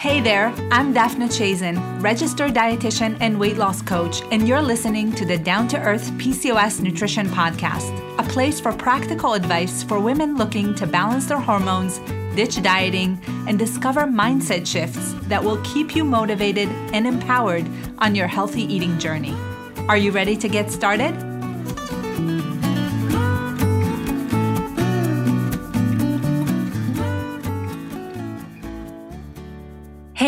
Hey there, I'm Daphna Chazen, registered dietitian and weight loss coach, and you're listening to the Down to Earth PCOS Nutrition Podcast, a place for practical advice for women looking to balance their hormones, ditch dieting, and discover mindset shifts that will keep you motivated and empowered on your healthy eating journey. Are you ready to get started?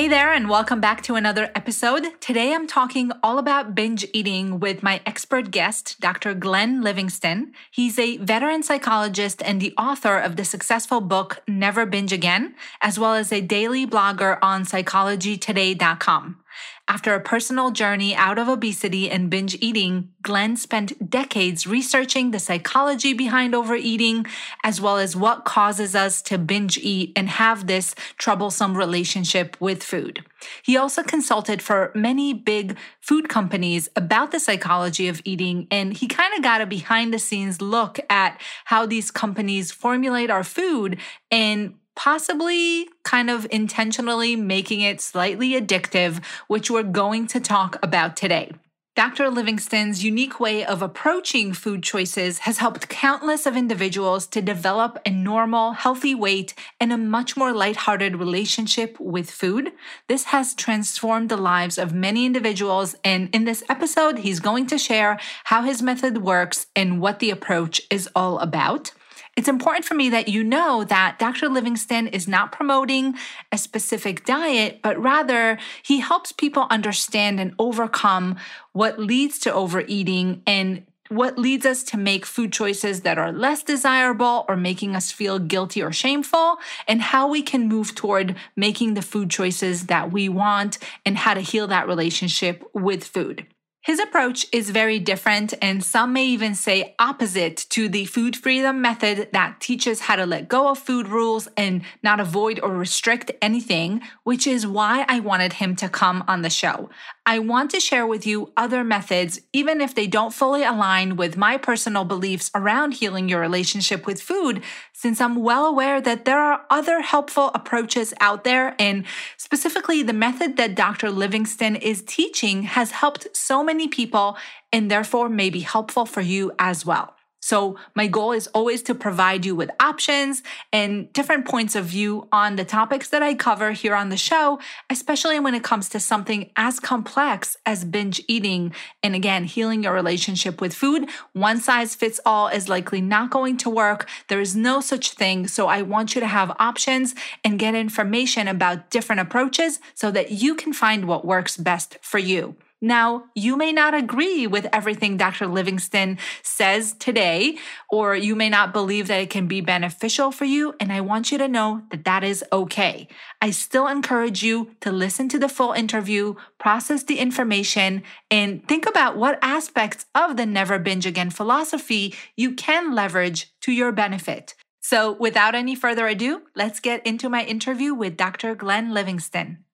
Hey there, and welcome back to another episode. Today I'm talking all about binge eating with my expert guest, Dr. Glenn Livingston. He's a veteran psychologist and the author of the successful book Never Binge Again, as well as a daily blogger on psychologytoday.com. After a personal journey out of obesity and binge eating, Glenn spent decades researching the psychology behind overeating, as well as what causes us to binge eat and have this troublesome relationship with food. He also consulted for many big food companies about the psychology of eating, and he kind of got a behind the scenes look at how these companies formulate our food and possibly kind of intentionally making it slightly addictive, which we're going to talk about today. Dr. Livingston's unique way of approaching food choices has helped countless of individuals to develop a normal, healthy weight and a much more lighthearted relationship with food. This has transformed the lives of many individuals, and in this episode, he's going to share how his method works and what the approach is all about. It's important for me that you know that Dr. Livingston is not promoting a specific diet, but rather he helps people understand and overcome what leads to overeating and what leads us to make food choices that are less desirable or making us feel guilty or shameful, and how we can move toward making the food choices that we want and how to heal that relationship with food. His approach is very different, and some may even say opposite to the food freedom method that teaches how to let go of food rules and not avoid or restrict anything, which is why I wanted him to come on the show. I want to share with you other methods, even if they don't fully align with my personal beliefs around healing your relationship with food, since I'm well aware that there are other helpful approaches out there. And specifically, the method that Dr. Livingston is teaching has helped so many people and therefore may be helpful for you as well. So, my goal is always to provide you with options and different points of view on the topics that I cover here on the show, especially when it comes to something as complex as binge eating. And again, healing your relationship with food. One size fits all is likely not going to work. There is no such thing. So, I want you to have options and get information about different approaches so that you can find what works best for you. Now, you may not agree with everything Dr. Livingston says today, or you may not believe that it can be beneficial for you. And I want you to know that that is okay. I still encourage you to listen to the full interview, process the information, and think about what aspects of the never binge again philosophy you can leverage to your benefit. So, without any further ado, let's get into my interview with Dr. Glenn Livingston.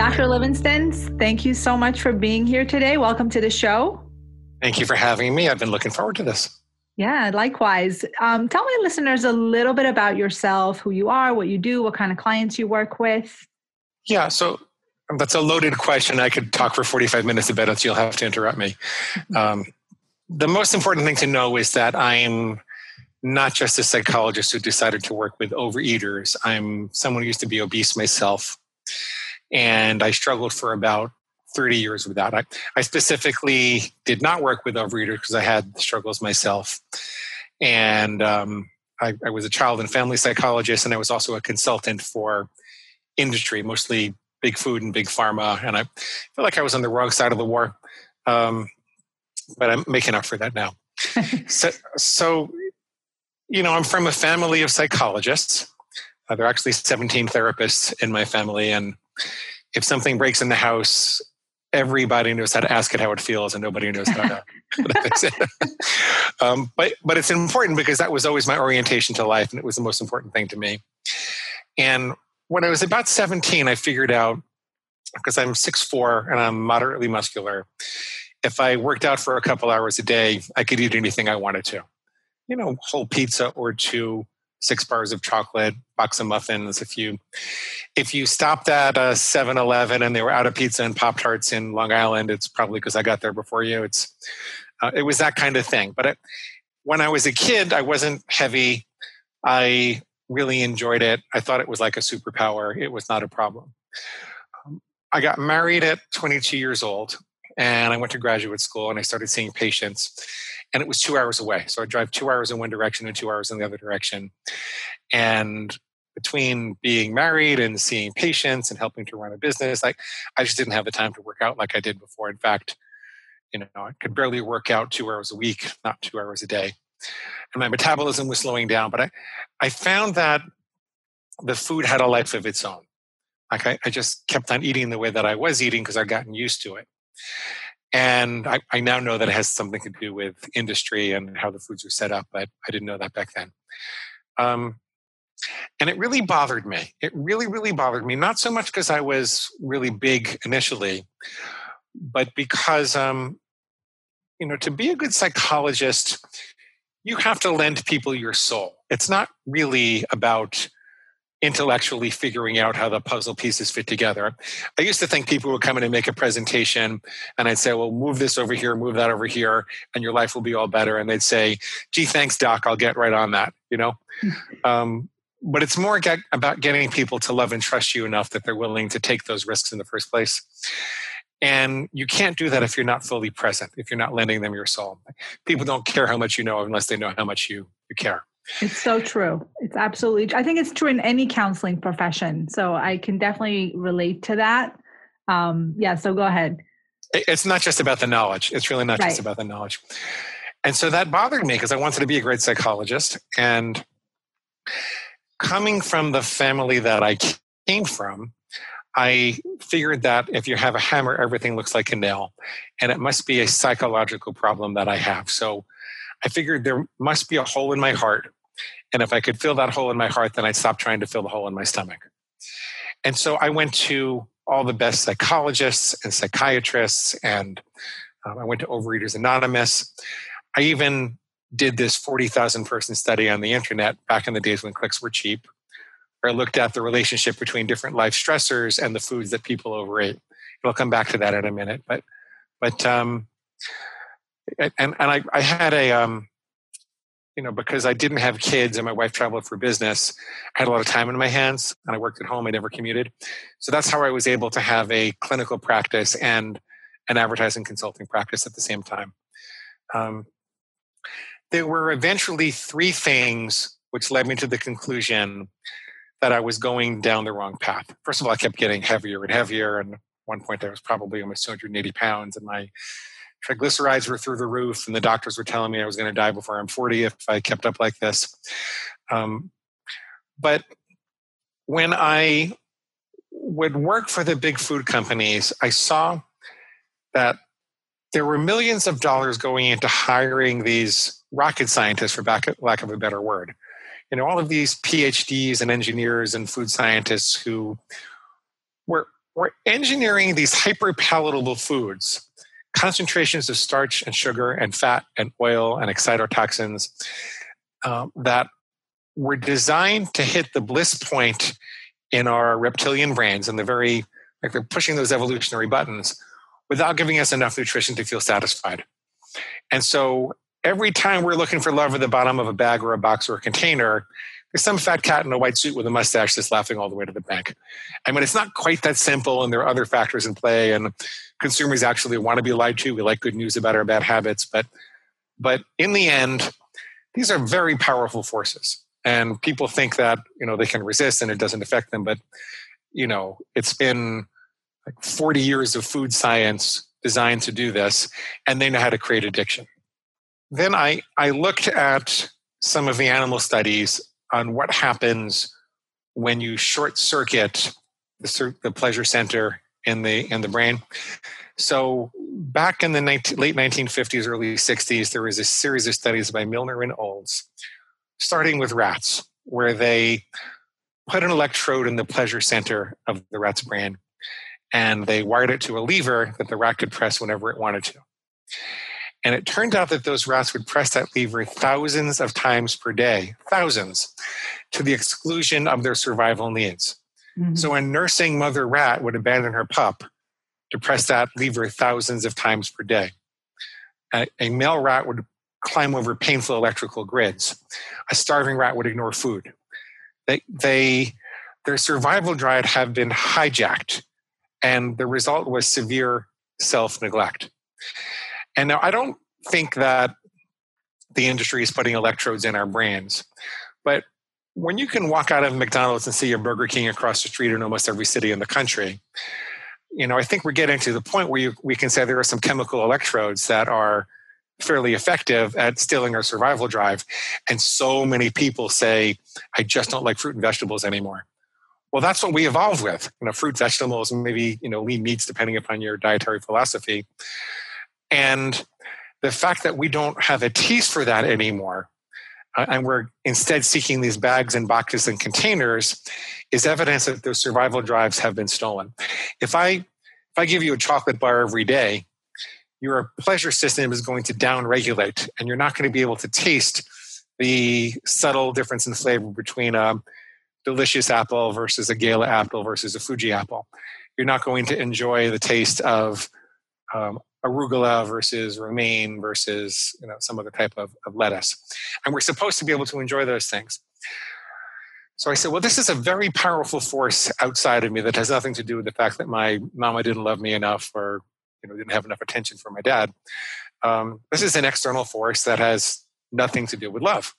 Dr. Livingston, thank you so much for being here today. Welcome to the show. Thank you for having me. I've been looking forward to this. Yeah, likewise. Um, tell my listeners a little bit about yourself, who you are, what you do, what kind of clients you work with. Yeah, so um, that's a loaded question. I could talk for 45 minutes about it, so you'll have to interrupt me. Um, the most important thing to know is that I'm not just a psychologist who decided to work with overeaters. I'm someone who used to be obese myself and I struggled for about 30 years with that. I, I specifically did not work with overeaters because I had struggles myself. And um, I, I, was a child and family psychologist, and I was also a consultant for industry, mostly big food and big pharma. And I feel like I was on the wrong side of the war, um, but I'm making up for that now. so, so, you know, I'm from a family of psychologists. Uh, there are actually 17 therapists in my family, and if something breaks in the house, everybody knows how to ask it how it feels, and nobody knows how to, fix it. um, but but it's important because that was always my orientation to life, and it was the most important thing to me. And when I was about 17, I figured out because I'm 6'4 and I'm moderately muscular. If I worked out for a couple hours a day, I could eat anything I wanted to. You know, whole pizza or two, six bars of chocolate, box of muffins. If you if you stopped at a 7-Eleven and they were out of pizza and Pop Tarts in Long Island, it's probably because I got there before you. It's uh, it was that kind of thing. But it, when I was a kid, I wasn't heavy. I really enjoyed it. I thought it was like a superpower. It was not a problem. Um, I got married at 22 years old, and I went to graduate school, and I started seeing patients and it was two hours away. So I drive two hours in one direction and two hours in the other direction. And between being married and seeing patients and helping to run a business, I, I just didn't have the time to work out like I did before. In fact, you know, I could barely work out two hours a week, not two hours a day. And my metabolism was slowing down. But I, I found that the food had a life of its own. Like I, I just kept on eating the way that I was eating because I'd gotten used to it. And I, I, now know that it has something to do with industry and how the foods are set up, but I didn't know that back then. Um, and it really bothered me. It really, really bothered me. Not so much because I was really big initially, but because, um, you know, to be a good psychologist, you have to lend people your soul. It's not really about intellectually figuring out how the puzzle pieces fit together. I used to think people would come in and make a presentation and I'd say, well, move this over here, move that over here, and your life will be all better. And they'd say, gee, thanks, doc, I'll get right on that, you know? um, but it's more get, about getting people to love and trust you enough that they're willing to take those risks in the first place. And you can't do that if you're not fully present, if you're not lending them your soul. People don't care how much you know unless they know how much you, you care. It's so true. It's absolutely, I think it's true in any counseling profession. So I can definitely relate to that. Um, yeah, so go ahead. It's not just about the knowledge. It's really not right. just about the knowledge. And so that bothered me because I wanted to be a great psychologist. And coming from the family that I came from, I figured that if you have a hammer, everything looks like a nail. And it must be a psychological problem that I have. So I figured there must be a hole in my heart. And if I could fill that hole in my heart, then I'd stop trying to fill the hole in my stomach. And so I went to all the best psychologists and psychiatrists, and um, I went to Overeaters Anonymous. I even did this 40,000 person study on the internet back in the days when clicks were cheap, where I looked at the relationship between different life stressors and the foods that people overate. I'll come back to that in a minute, but but um, and and I, I had a um, you know because I didn't have kids and my wife traveled for business, I had a lot of time in my hands and I worked at home. I never commuted, so that's how I was able to have a clinical practice and an advertising consulting practice at the same time. Um, there were eventually three things which led me to the conclusion that I was going down the wrong path. First of all, I kept getting heavier and heavier, and one point I was probably almost 280 pounds, and my triglycerides were through the roof, and the doctors were telling me I was going to die before I'm 40 if I kept up like this. Um, but when I would work for the big food companies, I saw that there were millions of dollars going into hiring these rocket scientists, for lack of a better word. You know, all of these PhDs and engineers and food scientists who were, were engineering these hyper palatable foods concentrations of starch and sugar and fat and oil and excitotoxins um, that were designed to hit the bliss point in our reptilian brains and the very like they're pushing those evolutionary buttons without giving us enough nutrition to feel satisfied. And so every time we're looking for love at the bottom of a bag or a box or a container there's some fat cat in a white suit with a mustache that's laughing all the way to the bank. I mean, it's not quite that simple, and there are other factors in play. And consumers actually want to be lied to. We like good news about our bad habits, but but in the end, these are very powerful forces. And people think that you know they can resist and it doesn't affect them, but you know it's been like 40 years of food science designed to do this, and they know how to create addiction. Then I I looked at some of the animal studies on what happens when you short circuit the, the pleasure center in the in the brain. So back in the 19, late 1950s, early 60s, there was a series of studies by Milner and Olds, starting with rats, where they put an electrode in the pleasure center of the rat's brain, and they wired it to a lever that the rat could press whenever it wanted to. And it turned out that those rats would press that lever thousands of times per day, thousands, to the exclusion of their survival needs. Mm-hmm. So a nursing mother rat would abandon her pup to press that lever thousands of times per day. A, a male rat would climb over painful electrical grids. A starving rat would ignore food. They, they, their survival drive had been hijacked, and the result was severe self neglect. And now I don't think that the industry is putting electrodes in our brains, but when you can walk out of McDonald's and see a Burger King across the street in almost every city in the country, you know, I think we're getting to the point where you, we can say there are some chemical electrodes that are fairly effective at stealing our survival drive. And so many people say, I just don't like fruit and vegetables anymore. Well, that's what we evolved with. You know, fruit, vegetables, maybe, you know, lean meats, depending upon your dietary philosophy. And the fact that we don't have a taste for that anymore, uh, and we're instead seeking these bags and boxes and containers, is evidence that those survival drives have been stolen. If I if I give you a chocolate bar every day, your pleasure system is going to downregulate, and you're not going to be able to taste the subtle difference in flavor between a delicious apple versus a Gala apple versus a Fuji apple. You're not going to enjoy the taste of um, arugula versus romaine versus you know some other type of, of lettuce, and we're supposed to be able to enjoy those things. So I said, well, this is a very powerful force outside of me that has nothing to do with the fact that my mama didn't love me enough or you know didn't have enough attention for my dad. Um, this is an external force that has nothing to do with love.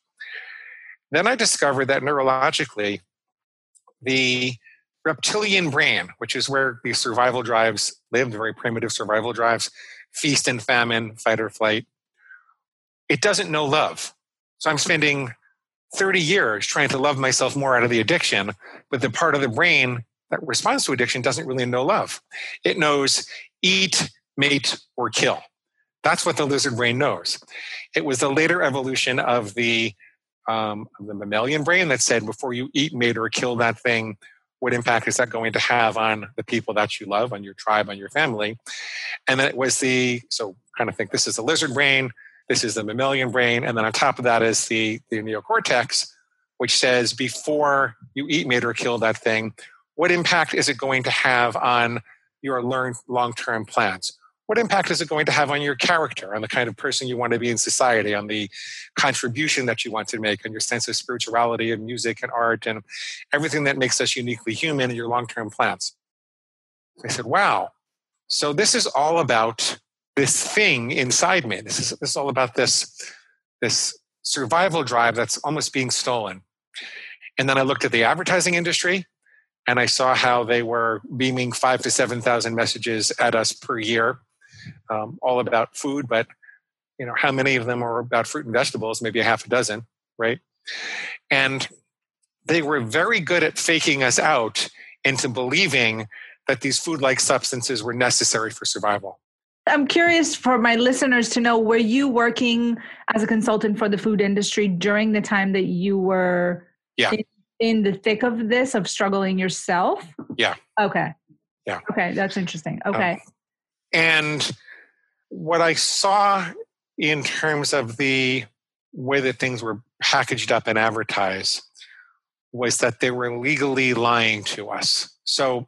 Then I discovered that neurologically, the reptilian brain, which is where these survival drives live, the very primitive survival drives, feast and famine, fight or flight, it doesn't know love. So I'm spending 30 years trying to love myself more out of the addiction, but the part of the brain that responds to addiction doesn't really know love. It knows eat, mate, or kill. That's what the lizard brain knows. It was the later evolution of the um, of the mammalian brain that said before you eat, mate, or kill that thing, what impact is that going to have on the people that you love, on your tribe, on your family? And then it was the so kind of think this is the lizard brain, this is the mammalian brain, and then on top of that is the the neocortex, which says before you eat, mate, or kill that thing, what impact is it going to have on your long term plans? What impact is it going to have on your character, on the kind of person you want to be in society, on the contribution that you want to make, on your sense of spirituality and music and art and everything that makes us uniquely human in your long term plans? I said, wow. So this is all about this thing inside me. This is, this is all about this, this survival drive that's almost being stolen. And then I looked at the advertising industry and I saw how they were beaming five to seven thousand messages at us per year, um, all about food. But you know, how many of them are about fruit and vegetables? Maybe a half a dozen, right? And they were very good at faking us out into believing that these food-like substances were necessary for survival. I'm curious for my listeners to know were you working as a consultant for the food industry during the time that you were yeah. in in the thick of this of struggling yourself? Yeah. Okay. Yeah. Okay, that's interesting. Um, okay. Um, and what I saw in terms of the way that things were packaged up and advertised was that they were legally lying to us. So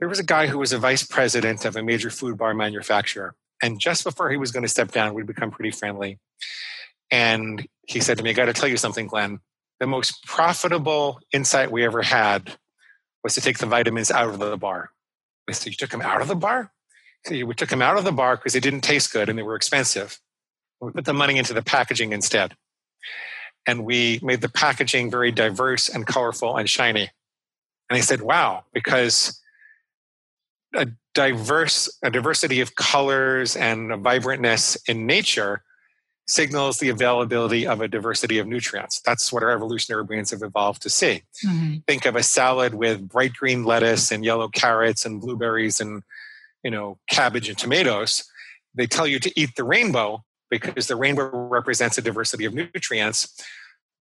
there was a guy who was a vice president of a major food bar manufacturer. And just before he was going to step down, we'd become pretty friendly. And he said to me, I got to tell you something, Glenn the most profitable insight we ever had was to take the vitamins out of the bar. I said, You took them out of the bar? We took them out of the bar because they didn't taste good and they were expensive. We put the money into the packaging instead. And we made the packaging very diverse and colorful and shiny. And I said, Wow, because a diverse a diversity of colors and a vibrantness in nature signals the availability of a diversity of nutrients. That's what our evolutionary brains have evolved to see. Mm-hmm. Think of a salad with bright green lettuce and yellow carrots and blueberries and you know cabbage and tomatoes. They tell you to eat the rainbow because the rainbow represents a diversity of nutrients.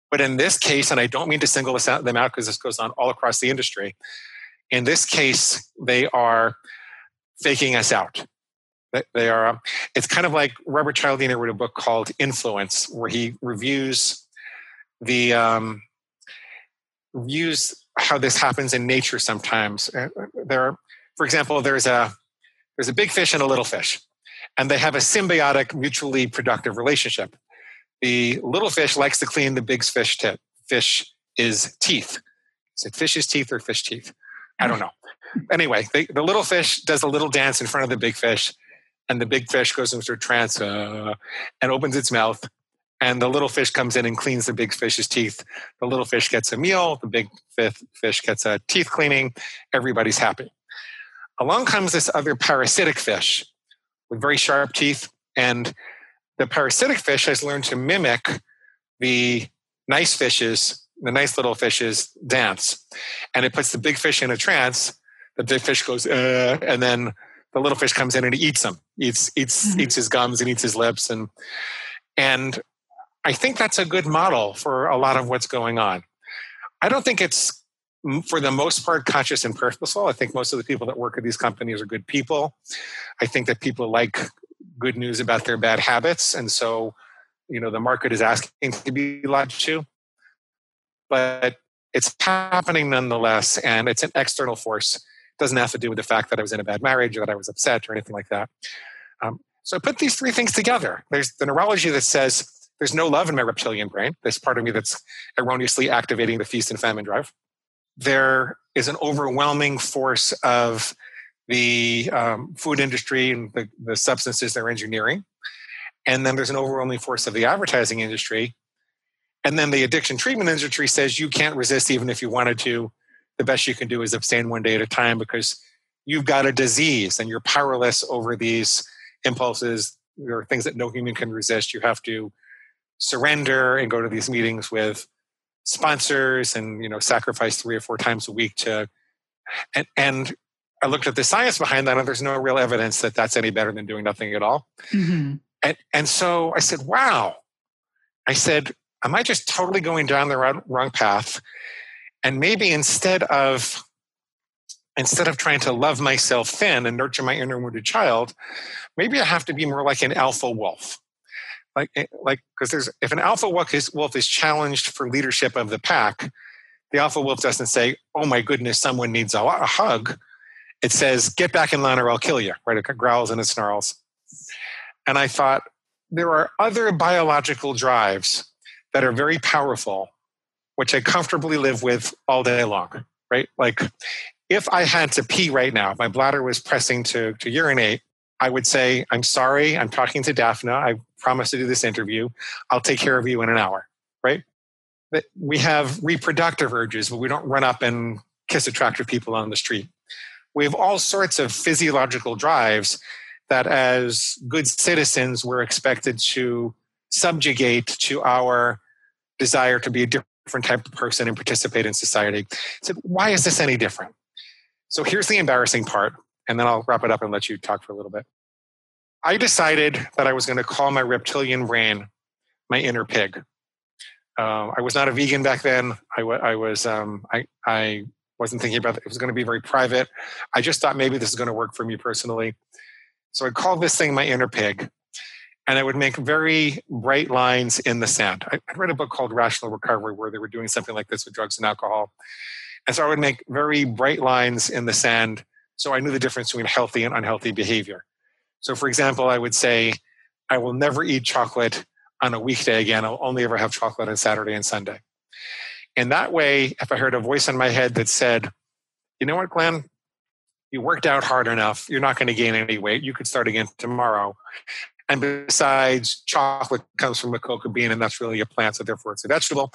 But in this case, and I don't mean to single them out because this goes on all across the industry, in this case, they are faking us out. They are. Um, it's kind of like Robert Cialdini wrote a book called Influence, where he reviews the um, reviews how this happens in nature. Sometimes uh, there, for example, there's a there's a big fish and a little fish, and they have a symbiotic, mutually productive relationship. The little fish likes to clean the big fish tip. Fish is teeth. Is it fish's teeth or fish teeth? I don't know. Anyway, the little fish does a little dance in front of the big fish and the big fish goes into a trance uh, and opens its mouth and the little fish comes in and cleans the big fish's teeth the little fish gets a meal the big fish gets a teeth cleaning everybody's happy along comes this other parasitic fish with very sharp teeth and the parasitic fish has learned to mimic the nice fishes the nice little fishes dance and it puts the big fish in a trance the big fish goes uh, and then the little fish comes in and eats them, eats eats mm-hmm. eats his gums and eats his lips, and and I think that's a good model for a lot of what's going on. I don't think it's for the most part conscious and purposeful. I think most of the people that work at these companies are good people. I think that people like good news about their bad habits, and so you know the market is asking to be lied to. But it's happening nonetheless, and it's an external force It doesn't have to do with the fact that I was in a bad marriage or that I was upset or anything like that. Um, so I put these three things together. There's the neurology that says there's no love in my reptilian brain. This part of me that's erroneously activating the feast and famine drive. There is an overwhelming force of the um, food industry and the, the substances they're engineering. And then there's an overwhelming force of the advertising industry. And then the addiction treatment industry says you can't resist even if you wanted to the best you can do is abstain one day at a time because you've got a disease and you're powerless over these impulses or things that no human can resist. You have to surrender and go to these meetings with sponsors and you know sacrifice three or four times a week to and, and I looked at the science behind that, and there's no real evidence that that's any better than doing nothing at all. Mm-hmm. And, and so I said, wow. I said, am I just totally going down the wrong, wrong path? and maybe instead of instead of trying to love myself thin and nurture my inner wounded child maybe i have to be more like an alpha wolf like eh, like because there's if an alpha wolf is, wolf is challenged for leadership of the pack the alpha wolf doesn't say oh my goodness someone needs a, a hug. It says get back in line or i'll kill you right? It growls and it snarls. And i thought there are other biological drives that are very powerful which I comfortably live with all day long, right? Like if I had to pee right now, if my bladder was pressing to, to urinate, I would say, I'm sorry, I'm talking to Daphna. I promised to do this interview. I'll take care of you in an hour, right? But we have reproductive urges, but we don't run up and kiss attractive people on the street. We have all sorts of physiological drives that, as good citizens, we're expected to subjugate to our desire to be a different type of person and participate in society. Said, why is this any different? So here's the embarrassing part, and then I'll wrap it up and let you talk for a little bit. I decided that I was going to call my reptilian brain my inner pig. Uh, I was not a vegan back then. I, w- I was um, I, I wasn't thinking about it. It was going to be very private. I just thought maybe this is going to work for me personally. So I called this thing my inner pig and I would make very bright lines in the sand. I, I read a book called Rational Recovery where they were doing something like this with drugs and alcohol. And so I would make very bright lines in the sand so I knew the difference between healthy and unhealthy behavior. So, for example, I would say, I will never eat chocolate on a weekday again. I'll only ever have chocolate on Saturday and Sunday. And that way, if I heard a voice in my head that said, you know what, Glenn, you worked out hard enough. You're not going to gain any weight. You could start again tomorrow. And besides, chocolate comes from a cocoa bean, and that's really a plant, so therefore it's a vegetable.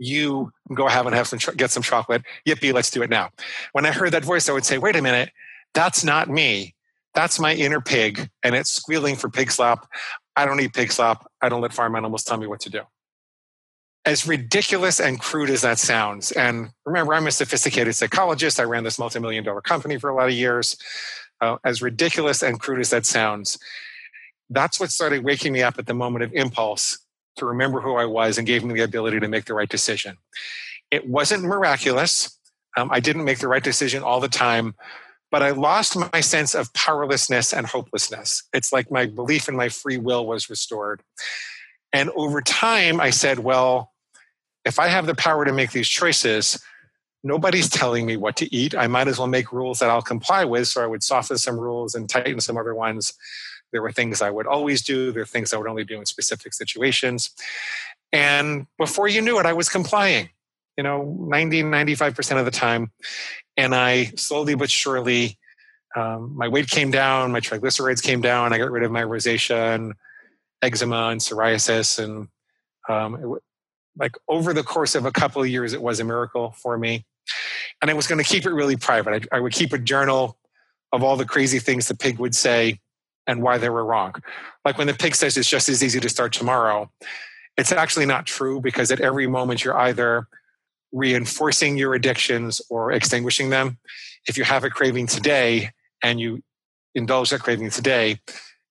You go have and have some, get some chocolate. Yippee, let's do it now. When I heard that voice, I would say, wait a minute, that's not me. That's my inner pig, and it's squealing for pig slop. I don't eat pig slop. I don't let farm animals tell me what to do. As ridiculous and crude as that sounds, and remember, I'm a sophisticated psychologist. I ran this multi million dollar company for a lot of years. Uh, as ridiculous and crude as that sounds, that's what started waking me up at the moment of impulse to remember who I was and gave me the ability to make the right decision. It wasn't miraculous. Um, I didn't make the right decision all the time, but I lost my sense of powerlessness and hopelessness. It's like my belief in my free will was restored. And over time, I said, well, if I have the power to make these choices, nobody's telling me what to eat. I might as well make rules that I'll comply with. So I would soften some rules and tighten some other ones. There were things I would always do, there were things I would only do in specific situations. And before you knew it, I was complying, you know, 90, 95% of the time. And I slowly but surely, um, my weight came down, my triglycerides came down, I got rid of my rosacea and eczema and psoriasis. And um, it, like over the course of a couple of years, it was a miracle for me. And I was going to keep it really private. I, I would keep a journal of all the crazy things the pig would say and why they were wrong. Like when the pig says it's just as easy to start tomorrow, it's actually not true because at every moment you're either reinforcing your addictions or extinguishing them. If you have a craving today and you indulge that craving today,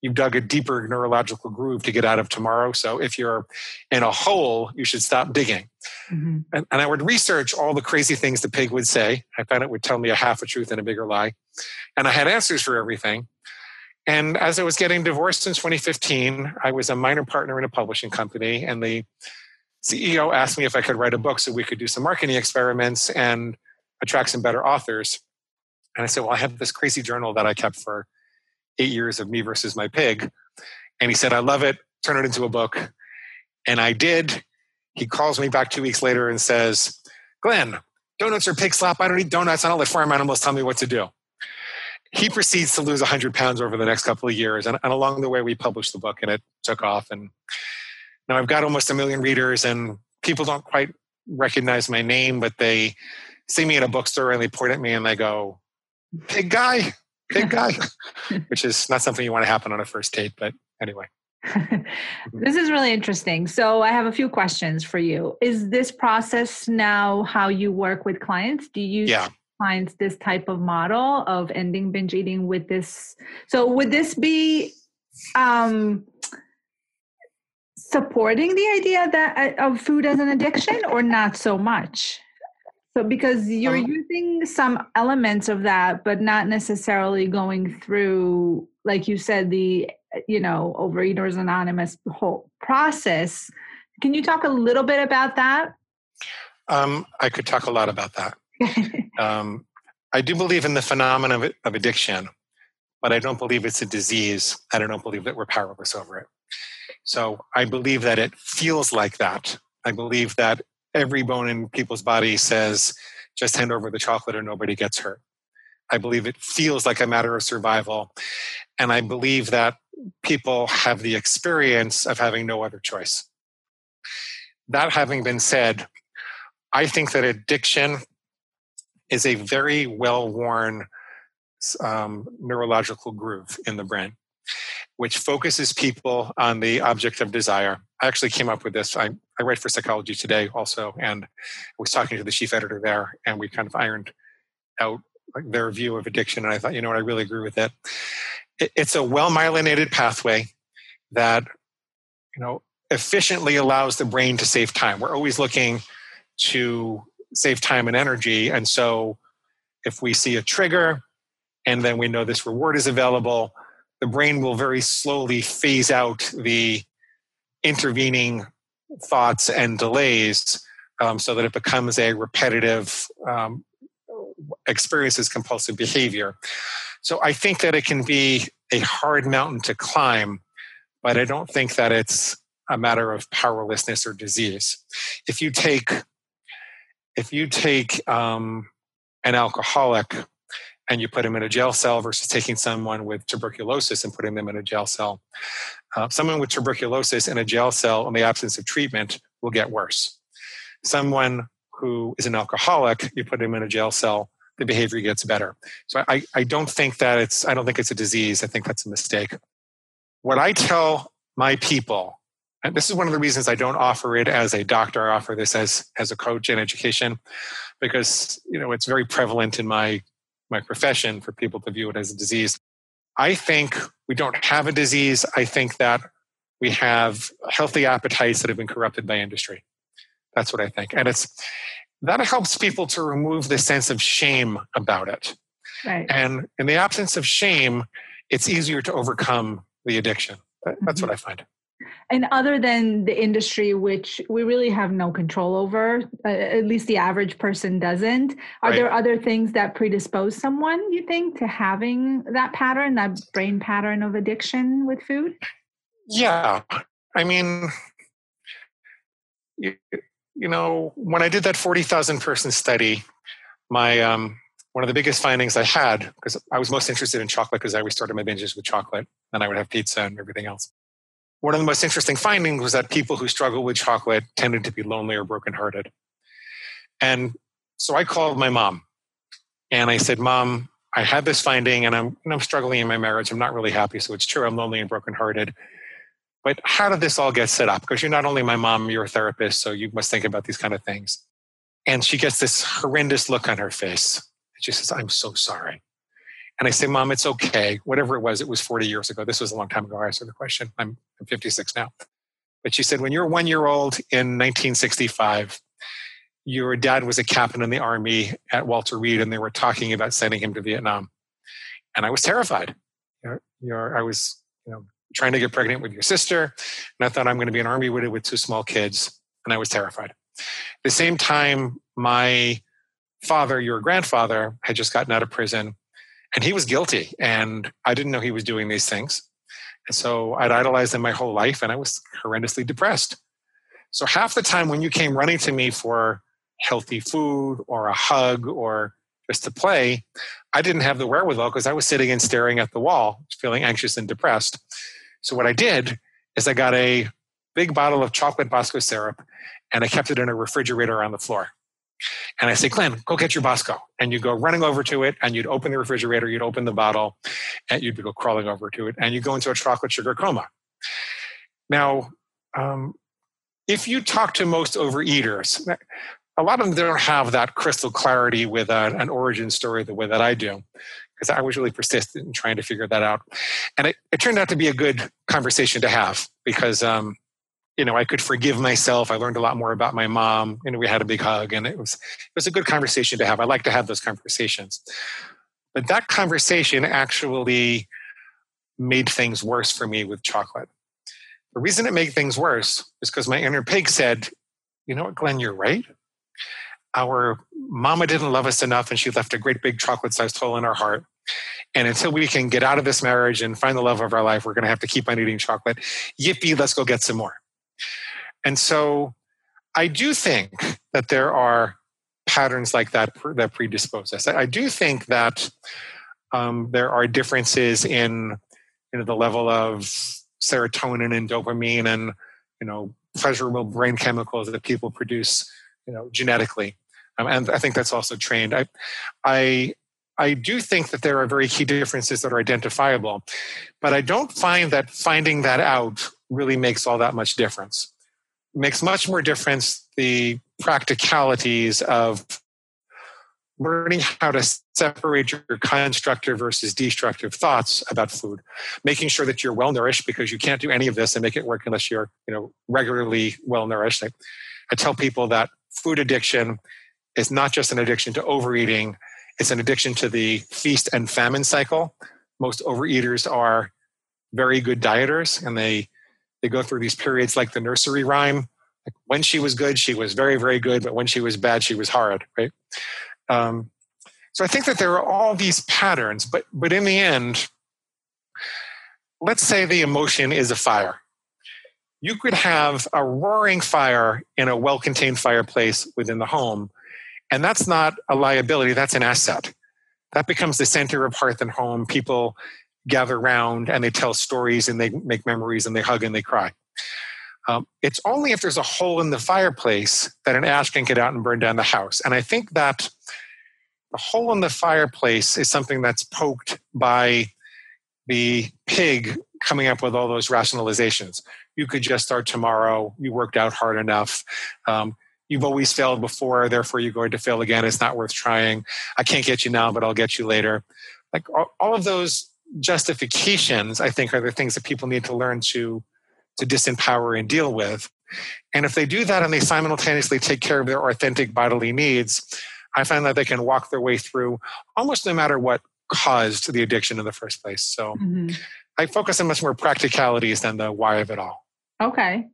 you've dug a deeper neurological groove to get out of tomorrow. So if you're in a hole, you should stop digging. Mm-hmm. And, and, I would research all the crazy things the pig would say. I found it would tell me a half a truth and a bigger lie. And I had answers for everything. And as I was getting divorced in 2015, I was a minor partner in a publishing company, and the CEO asked me if I could write a book so we could do some marketing experiments and attract some better authors. And I said, Well, I have this crazy journal that I kept for eight years of me versus my pig. And he said, I love it, turn it into a book. And I did. He calls me back two weeks later and says, Glenn, donuts are pig slop. I don't eat donuts. I don't let farm animals tell me what to do he proceeds to lose 100 pounds over the next couple of years. And, and, along the way, we published the book and it took off. And now I've got almost a million readers, and people don't quite recognize my name, but they see me in a bookstore and they point at me and they go, Pig guy, pig guy, which is not something you want to happen on a first date. But anyway. this is really interesting. So, I have a few questions for you. Is this process now how you work with clients? Do you yeah finds this type of model of ending binge eating with this. So would this be um supporting the idea that uh, of food as an addiction or not so much? So because you're um, using some elements of that but not necessarily going through like you said the you know overeaters anonymous whole process. Can you talk a little bit about that? Um, i could talk a lot about that um, I do believe in the phenomenon of, of addiction, but I don't believe it's a disease. and I don't believe that we're powerless over it. So I believe that it feels like that. I believe that every bone in people's body says, just hand over the chocolate or nobody gets hurt. I believe it feels like a matter of survival. And I believe that people have the experience of having no other choice. That having been said, I think that addiction is a very well worn um, neurological groove in the brain, which focuses people on the object of desire. I actually came up with this. I, I write for Psychology Today also, and I was talking to the chief editor there, and we kind of ironed out their view of addiction. And I thought, you know what, I really agree with it. it it's a well myelinated pathway that, you know, efficiently allows the brain to save time. We're always looking to save time and energy. And so if we see a trigger and then we know this reward is available, the brain will very slowly phase out the intervening thoughts and delays um, so that it becomes a repetitive um, experiences compulsive behavior. So I think that it can be a hard mountain to climb, but I don't think that it's a matter of powerlessness or disease. If you take if you take um, an alcoholic and you put him in a jail cell versus taking someone with tuberculosis and putting them in a jail cell, uh, someone with tuberculosis in a jail cell in the absence of treatment will get worse. Someone who is an alcoholic, you put him in a jail cell, the behavior gets better. So I, I don't think that it's I don't think it's a disease. I think that's a mistake. What I tell my people and this is one of the reasons I don't offer it as a doctor. I offer this as as a coach in education, because you know it's very prevalent in my my profession for people to view it as a disease. I think we don't have a disease. I think that we have healthy appetites that have been corrupted by industry. That's what I think, and it's that helps people to remove the sense of shame about it. Right. And in the absence of shame, it's easier to overcome the addiction. That's Mhm. what I find. And other than the industry, which we really have no control over, uh, at least the average person doesn't, are Right. there other things that predispose someone, you think, to having that pattern, that brain pattern of addiction with food? Yeah. I mean, you, you know, when I did that 40,000 person study, my, um, one of the biggest findings I had, because I was most interested in chocolate because I always started my binges with chocolate, and I would have pizza and everything else. One of the most interesting findings was that people who struggle with chocolate tended to be lonely or brokenhearted. And so I called my mom and I said, Mom, I had this finding and I'm, and I'm struggling in my marriage. I'm not really happy. So it's true, I'm lonely and brokenhearted. But how did this all get set up? Because you're not only my mom, you're a therapist, so you must think about these kind of things. And she gets this horrendous look on her face. She says, I'm so sorry. And I say, Mom, it's okay. Whatever it was, it was 40 years ago. This was a long time ago. I asked her the question. I'm, I'm 56 now. But she said, when you're one year old in 1965, your dad was a captain in the army at Walter Reed, and they were talking about sending him to Vietnam. And I was terrified. You're, I was, you know, trying to get pregnant with your sister, and I thought I'm going to be an army widow with two small kids, and I was terrified. At the same time, my father, your grandfather, had just gotten out of prison, and he was guilty, and I didn't know he was doing these things. And so I'd idolized him my whole life, and I was horrendously depressed. So half the time when you came running to me for healthy food or a hug or just to play, I didn't have the wherewithal because I was sitting and staring at the wall, feeling anxious and depressed. So what I did is I got a big bottle of chocolate Bosco syrup and I kept it in a refrigerator on the floor. And I say, Glenn, go get your Bosco. And you go running over to it and you'd open the refrigerator, you'd open the bottle, and you'd go crawling over to it, and you go into a chocolate sugar coma. Now, um, if you talk to most overeaters, a lot of them don't have that crystal clarity with a, an origin story the way that I do, because I was really persistent in trying to figure that out. And it, it turned out to be a good conversation to have because, um, you know, I could forgive myself. I learned a lot more about my mom, and we had a big hug, and it was it was a good conversation to have. I like to have those conversations, but that conversation actually made things worse for me with chocolate. The reason it made things worse is because my inner pig said, "You know what, Glenn, you're right." our mama didn't love us enough and she left a great big chocolate sized hole in our heart. And until we can get out of this marriage and find the love of our life, we're going to have to keep on eating chocolate. Yippee, let's go get some more. And so I do think that there are patterns like that that predispose us. I do think that um, there are differences in you know, the level of serotonin and dopamine and you know pleasurable brain chemicals that people produce you know genetically um, and I think that's also trained. I, I, I do think that there are very key differences that are identifiable, but I don't find that finding that out really makes all that much difference. Makes much more difference the practicalities of learning how to separate your constructive versus destructive thoughts about food making sure that you're well nourished because you can't do any of this and make it work unless you're you know regularly well nourished I, I tell people that food addiction is not just an addiction to overeating, it's an addiction to the feast and famine cycle. Most overeaters are very good dieters and they they go through these periods like the nursery rhyme. Like when she was good, she was very, very good, but when she was bad, she was hard, right? Um, so I think that there are all these patterns, but but in the end, let's say the emotion is a fire you could have a roaring fire in a well contained fireplace within the home. And that's not a liability, that's an asset. That becomes the center of hearth and home. People gather around and they tell stories and they make memories and they hug and they cry. Um, it's only if there's a hole in the fireplace that an ash can get out and burn down the house. And I think that the hole in the fireplace is something that's poked by the pig coming up with all those rationalizations you could just start tomorrow. You worked out hard enough. Um, you've always failed before, therefore you're going to fail again. It's not worth trying. I can't get you now, but I'll get you later. Like all, all of those justifications, I think, are the things that people need to learn to to disempower and deal with. And if they do that and they simultaneously take care of their authentic bodily needs, I find that they can walk their way through almost no matter what caused the addiction in the first place. So mm-hmm. I focus on much more practicalities than the why of it all. Okay.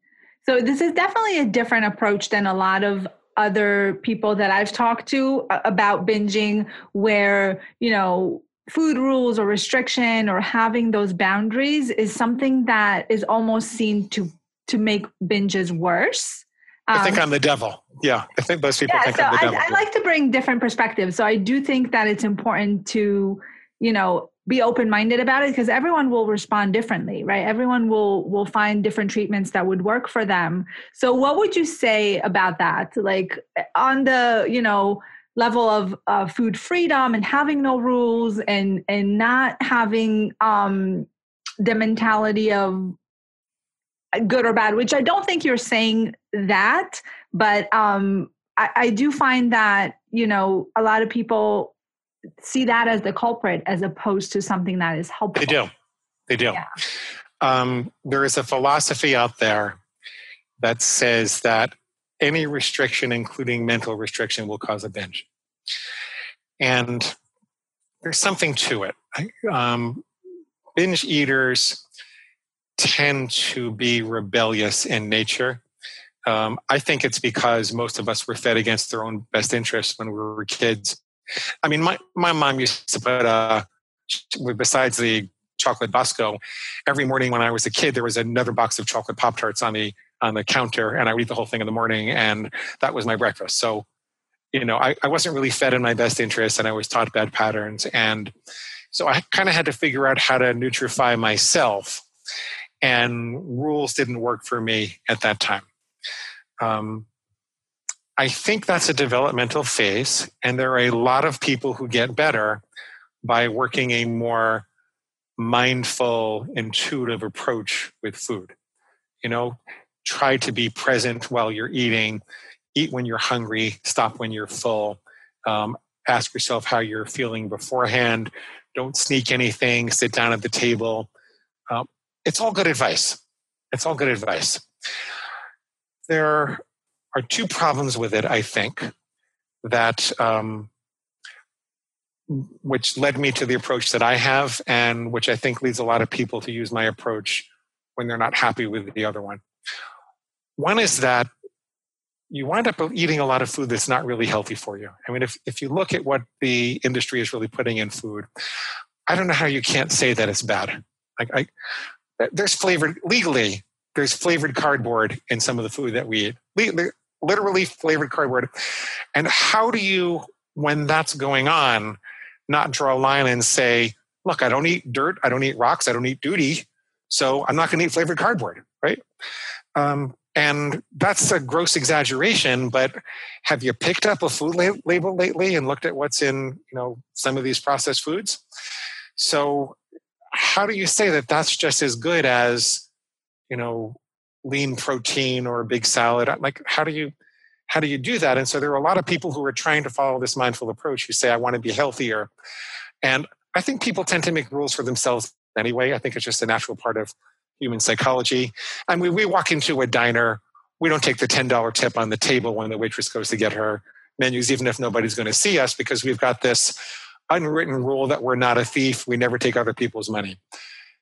So this is definitely a different approach than a lot of other people that I've talked to about binging, where, you know, food rules or restriction or having those boundaries is something that is almost seen to to make binges worse. Um, I think um, I'm the devil. Yeah, I think most people yeah, think so I'm the devil. I, I like to bring different perspectives. So I do think that it's important to, you know, be open-minded about it because everyone will respond differently right everyone will will find different treatments that would work for them so what would you say about that like on the you know level of uh, food freedom and having no rules and and not having um the mentality of good or bad which i don't think you're saying that but um I, I do find that you know a lot of people see that as the culprit as opposed to something that is helpful. They do. They do. Yeah. Um, there is a philosophy out there that says that any restriction, including mental restriction, will cause a binge. And there's something to it. Um, binge eaters tend to be rebellious in nature. Um, I think it's because most of us were fed against their own best interests when we were kids. I mean, my, my mom used to put, uh, besides the chocolate Bosco, every morning when I was a kid, there was another box of chocolate Pop Tarts on the on the counter, and I would eat the whole thing in the morning, and that was my breakfast. So, you know, I, I wasn't really fed in my best interest, and I was taught bad patterns, and so I kind of had to figure out how to nutrify myself, and rules didn't work for me at that time. Um, I think that's a developmental phase, and there are a lot of people who get better by working a more mindful, intuitive approach with food. You know, try to be present while you're eating, eat when you're hungry, stop when you're full. Um, ask yourself how you're feeling beforehand. Don't sneak anything, sit down at the table. Um, it's all good advice. It's all good advice. There are two problems with it, I think, that um, which led me to the approach that I have, and which I think leads a lot of people to use my approach when they're not happy with the other one. One is that you wind up eating a lot of food that's not really healthy for you. I mean, if, if you look at what the industry is really putting in food, I don't know how you can't say that it's bad. Like I, there's flavored legally. There's flavored cardboard in some of the food that we eat literally flavored cardboard. And how do you, when that's going on, not draw a line and say, look, I don't eat dirt, I don't eat rocks, I don't eat duty, so I'm not going to eat flavored cardboard, right? Um, and that's a gross exaggeration, but have you picked up a food label lately and looked at what's in, you know, some of these processed foods? So, how do you say that that's just as good as, you know, lean protein or a big salad? Uh, like how do you how do you do that? And so there are a lot of people who are trying to follow this mindful approach who say i want to be healthier. And i think people tend to make rules for themselves anyway. I think it's just a natural part of human psychology. I mean, we walk into a diner we don't take the $10 tip on the table when the waitress goes to get her menus even if nobody's going to see us because we've got this unwritten rule that we're not a thief we never take other people's money.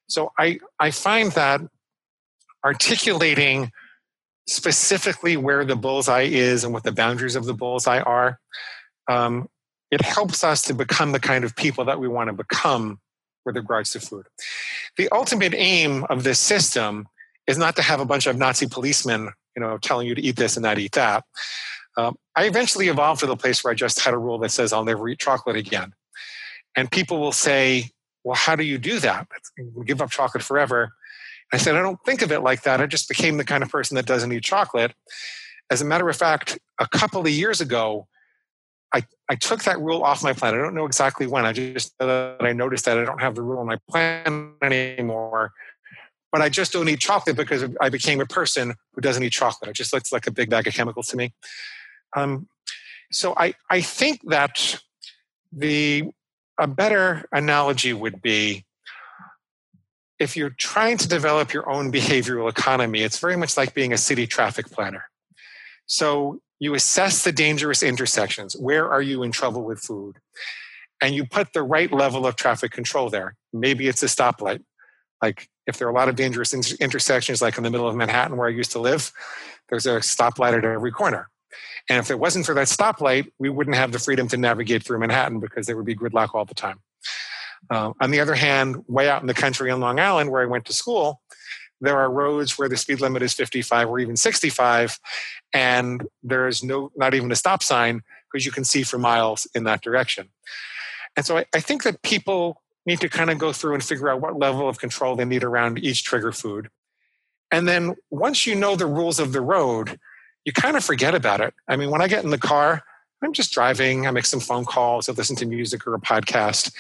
So i i find that articulating specifically where the bullseye is and what the boundaries of the bullseye are, um, it helps us to become the kind of people that we want to become with regards to food. The ultimate aim of this system is not to have a bunch of Nazi policemen, you know, telling you to eat this and not eat that. Um, I eventually evolved to the place where I just had a rule that says I'll never eat chocolate again. And people will say, well, how do you do that? Give up chocolate forever. I said, I don't think of it like that. I just became the kind of person that doesn't eat chocolate. As a matter of fact, a couple of years ago, I, I took that rule off my plan. I don't know exactly when. I just that I noticed that I don't have the rule on my plan anymore. But I just don't eat chocolate because I became a person who doesn't eat chocolate. It just looks like a big bag of chemicals to me. Um, so I, I think that the a better analogy would be if you're trying to develop your own behavioral economy, it's very much like being a city traffic planner. So you assess the dangerous intersections. Where are you in trouble with food? and you put the right level of traffic control there. Maybe it's a stoplight. Like if there are a lot of dangerous intersections, like in the middle of Manhattan where I used to live, there's a stoplight at every corner. And if it wasn't for that stoplight, we wouldn't have the freedom to navigate through Manhattan because there would be gridlock all the time. Uh, on the other hand, way out in the country in Long Island, where I went to school, there are roads where the speed limit is 55 or even 65, and there is no not even a stop sign because you can see for miles in that direction. And so I, I think that people need to kind of go through and figure out what level of control they need around each trigger food. And then once you know the rules of the road, you kind of forget about it. I mean, when I get in the car, I'm just driving, I make some phone calls, I listen to music or a podcast,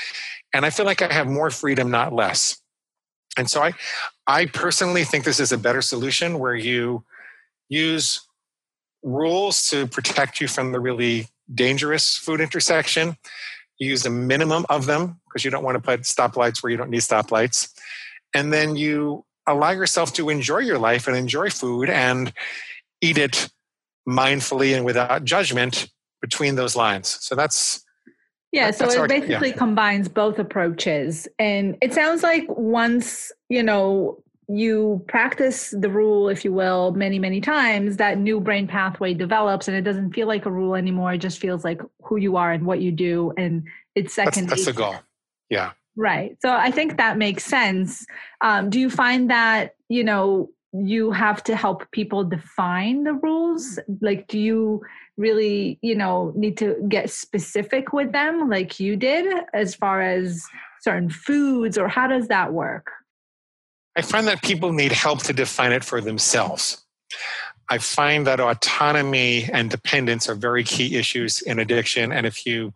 and I feel like I have more freedom, not less. And so I, I personally think this is a better solution where you use rules to protect you from the really dangerous food intersection you use a minimum of them because you don't want to put stoplights where you don't need stoplights. And then you allow yourself to enjoy your life and enjoy food and eat it mindfully and without judgment between those lines. So that's yeah, so it basically yeah. combines both approaches. And it sounds like once, you know, you practice the rule, if you will, many, many times, that new brain pathway develops and it doesn't feel like a rule anymore. It just feels like who you are and what you do. And it's second. That's, that's the goal. Yeah. Right. So I think that makes sense. Um, do you find that, you know, you have to help people define the rules? Like, do you really, you know, need to get specific with them like you did as far as certain foods or how does that work? I find that people need help to define it for themselves. I find that autonomy and dependence are very key issues in addiction. And if you,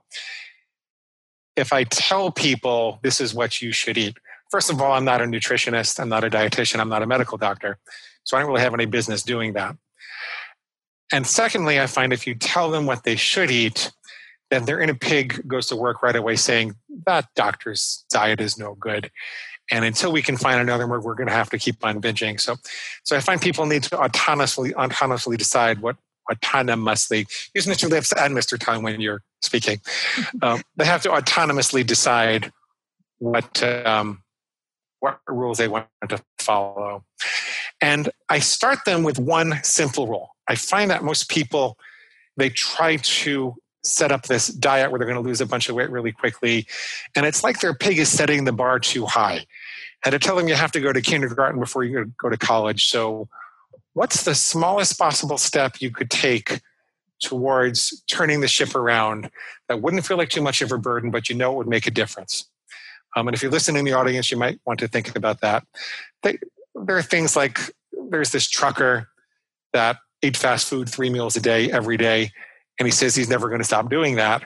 if I tell people this is what you should eat, first of all, I'm not a nutritionist, I'm not a dietitian, I'm not a medical doctor. So I don't really have any business doing that. And secondly, I find if you tell them what they should eat, then their inner pig goes to work right away saying that doctor's diet is no good and until we can find another word, we're going to have to keep on binging. So, so I find people need to autonomously, autonomously decide what autonomously use Mr. Lips and Mr. Tongue when you're speaking. Um, they have to autonomously decide what um, what rules they want to follow. And I start them with one simple rule. I find that most people they try to set up this diet where they're going to lose a bunch of weight really quickly. And it's like their pig is setting the bar too high. And to tell them you have to go to kindergarten before you go to college. So, what's the smallest possible step you could take towards turning the ship around that wouldn't feel like too much of a burden, but you know it would make a difference? Um, and if you're listening in the audience, you might want to think about that. They, there are things like there's this trucker that ate fast food three meals a day every day and he says he's never going to stop doing that.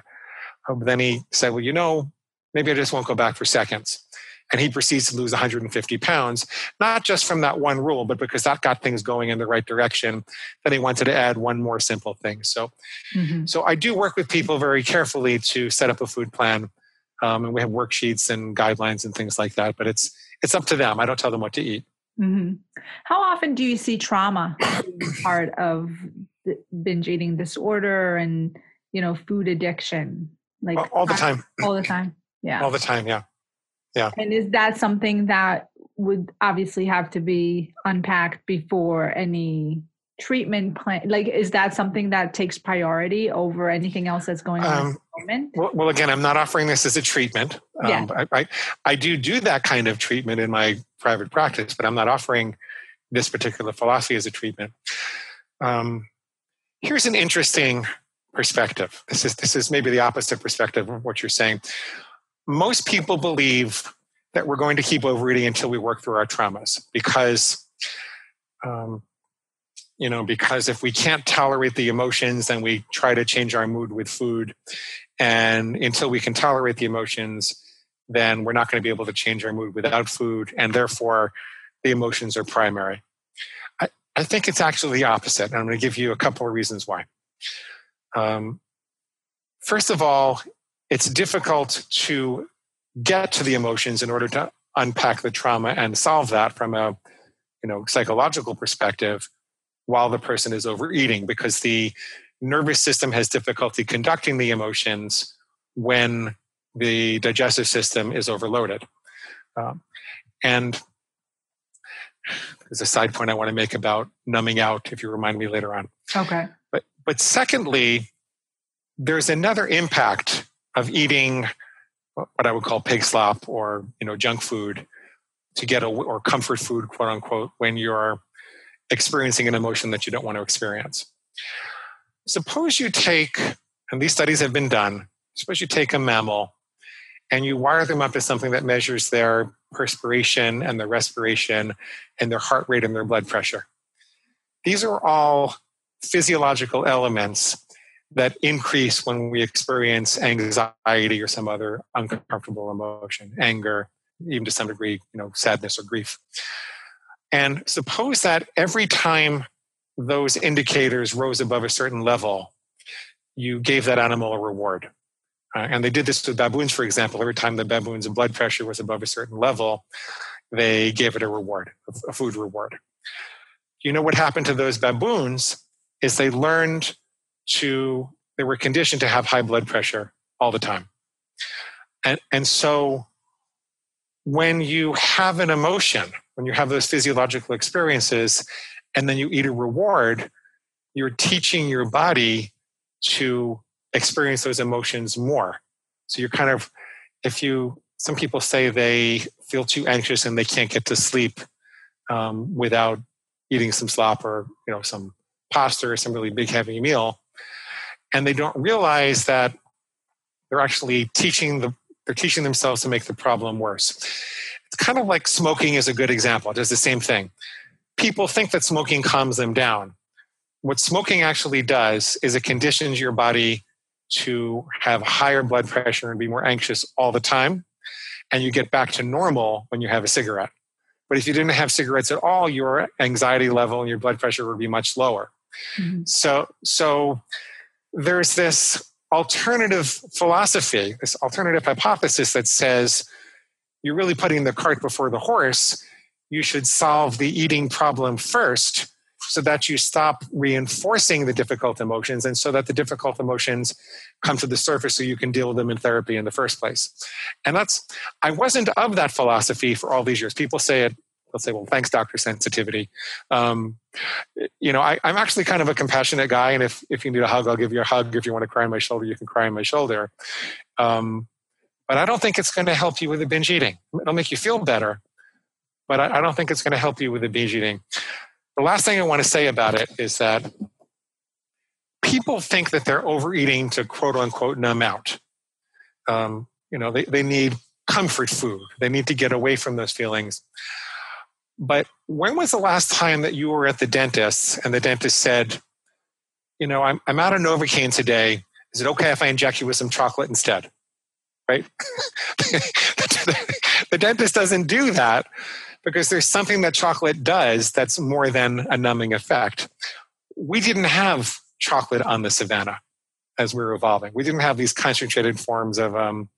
Um, then he said, Well, you know, maybe I just won't go back for seconds. And he proceeds to lose 150 pounds, not just from that one rule, but because that got things going in the right direction. Then he wanted to add one more simple thing. So, mm-hmm. so I do work with people very carefully to set up a food plan, um, and we have worksheets and guidelines and things like that. But it's it's up to them. I don't tell them what to eat. Mm-hmm. How often do you see trauma part of binge eating disorder and you know food addiction like all, the time. all the time. Yeah. All the time yeah. Yeah. And is that something that would obviously have to be unpacked before any treatment plan like is that something that takes priority over anything else that's going on um, moment? Well, well, again i'm not offering this as a treatment um, yeah. I, I, I do do that kind of treatment in my private practice but i'm not offering this particular philosophy as a treatment. Um, Here's an interesting perspective. This is this is maybe the opposite perspective of what you're saying. Most people believe that we're going to keep overeating until we work through our traumas because um, you know because if we can't tolerate the emotions then we try to change our mood with food and until we can tolerate the emotions then we're not going to be able to change our mood without food and therefore the emotions are primary I think it's actually the opposite, and I'm going to give you a couple of reasons why. Um, first of all, it's difficult to get to the emotions in order to unpack the trauma and solve that from a you know psychological perspective while the person is overeating because the nervous system has difficulty conducting the emotions when the digestive system is overloaded. Um, and there's a side point I want to make about numbing out, if you remind me later on. Okay. But, but secondly, there's another impact of eating what I would call pig slop or you know junk food to get a or comfort food, quote unquote, when you're experiencing an emotion that you don't want to experience. Suppose you take, and these studies have been done, suppose you take a mammal and you wire them up to something that measures their perspiration and their respiration and their heart rate and their blood pressure. These are all physiological elements that increase when we experience anxiety or some other uncomfortable emotion, anger, even to some degree, you know, sadness or grief. And suppose that every time those indicators rose above a certain level, you gave that animal a reward. Uh, and they did this with baboons, for example. Every time the baboon's blood pressure was above a certain level, they gave it a reward, a food reward. You know what happened to those baboons is they learned to, they were conditioned to have high blood pressure all the time. And, and so when you have an emotion, when you have those physiological experiences, and then you eat a reward, you're teaching your body to experience those emotions more. So you're kind of, if you, some people say they feel too anxious and they can't get to sleep um, without eating some slop or you know some pasta or some really big heavy meal, and they don't realize that they're actually teaching the they're teaching themselves to make the problem worse. It's kind of like smoking is a good example. It does the same thing. People think that smoking calms them down. What smoking actually does is it conditions your body to have higher blood pressure and be more anxious all the time. And you get back to normal when you have a cigarette. But if you didn't have cigarettes at all, your anxiety level and your blood pressure would be much lower. Mm-hmm. So, so there's this alternative philosophy, this alternative hypothesis that says you're really putting the cart before the horse. You should solve the eating problem first so that you stop reinforcing the difficult emotions and so that the difficult emotions come to the surface so you can deal with them in therapy in the first place. And that's, I wasn't of that philosophy for all these years. People say it, they'll say, well, thanks, Dr. Sensitivity. Um, you know, I, am actually kind of a compassionate guy. And if, if you need a hug, I'll give you a hug. If you want to cry on my shoulder, you can cry on my shoulder. Um, but I don't think it's going to help you with the binge eating. It'll make you feel better, but I, I don't think it's going to help you with the binge eating. The last thing I want to say about it is that people think that they're overeating to quote unquote numb out. Um, you know, they, they need comfort food, they need to get away from those feelings. But when was the last time that you were at the dentist and the dentist said, you know, I'm, I'm out of Novocaine today. Is it okay if I inject you with some chocolate instead? Right? the dentist doesn't do that because there's something that chocolate does that's more than a numbing effect. We didn't have chocolate on the savannah as we were evolving. We didn't have these concentrated forms of, um,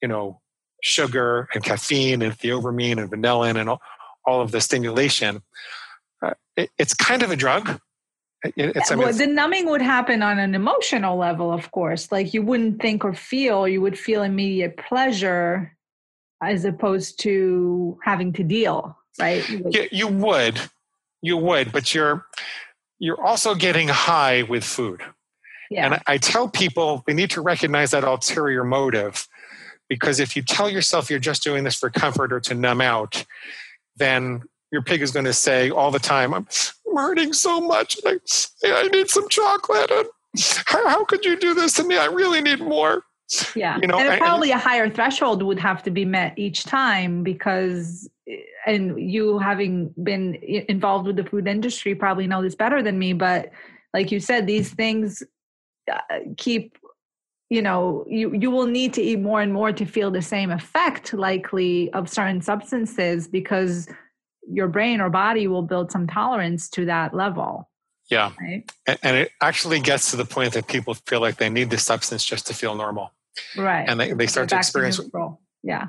you know, sugar and caffeine and theobromine and vanillin and all, all of the stimulation. Uh, it, it's kind of a drug. It, it's, I mean, well, the numbing would happen on an emotional level, of course. Like you wouldn't think or feel, you would feel immediate pleasure as opposed to having to deal, right? Yeah, you would, you would, but you're you're also getting high with food. Yeah. And I, tell people they need to recognize that ulterior motive because if you tell yourself you're just doing this for comfort or to numb out, then your pig is going to say all the time, I'm, hurting so much. I, I need some chocolate. And how, how could you do this to me? I really need more. Yeah. You know, and probably a higher threshold would have to be met each time because and you having been involved with the food industry probably know this better than me but like you said these things uh, keep you know you you will need to eat more and more to feel the same effect likely of certain substances because your brain or body will build some tolerance to that level yeah right? and it actually gets to the point that people feel like they need the substance just to feel normal right and they, they start to experience to yeah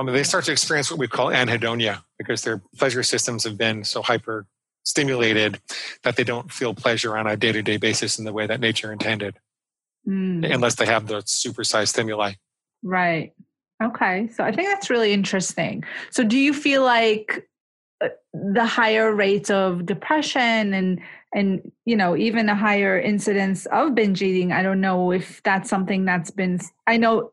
I mean, they start to experience what we call anhedonia because their pleasure systems have been so hyper stimulated that they don't feel pleasure on a day-to-day basis in the way that nature intended mm. unless they have the supersized stimuli Right. Okay. So I think that's really interesting. So do you feel like uh, the higher rates of depression and and you know even a higher incidence of binge eating i don't know if that's something that's been i know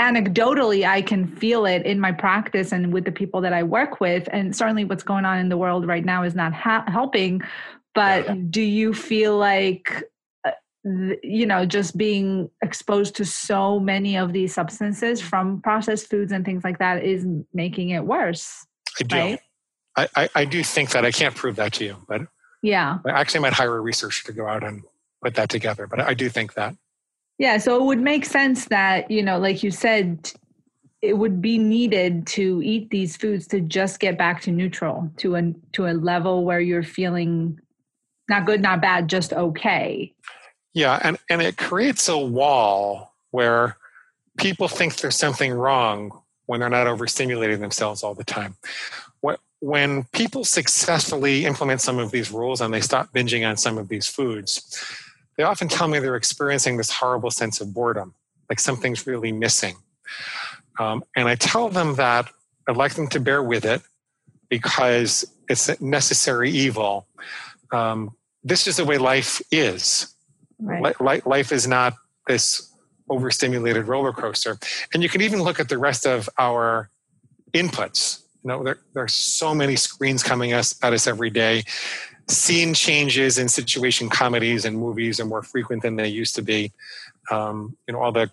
anecdotally i can feel it in my practice and with the people that i work with and certainly what's going on in the world right now is not ha- helping but yeah. do you feel like uh, you know just being exposed to so many of these substances from processed foods and things like that is making it worse i do right? I, I, I do think that i can't prove that to you but yeah i actually might hire a researcher to go out and put that together but i do think that yeah, so it would make sense that, you know, like you said, it would be needed to eat these foods to just get back to neutral, to a to a level where you're feeling not good, not bad, just okay. Yeah, and, and it creates a wall where people think there's something wrong when they're not overstimulating themselves all the time. When people successfully implement some of these rules and they stop binging on some of these foods, they often tell me they're experiencing this horrible sense of boredom, like something's really missing. Um, and I tell them that I'd like them to bear with it because it's a necessary evil. Um, this is the way life is. Right. Life is not this overstimulated roller coaster. And you can even look at the rest of our inputs. You know, there, there are so many screens coming us, at us every day scene changes in situation comedies and movies are more frequent than they used to be. Um, you know, all the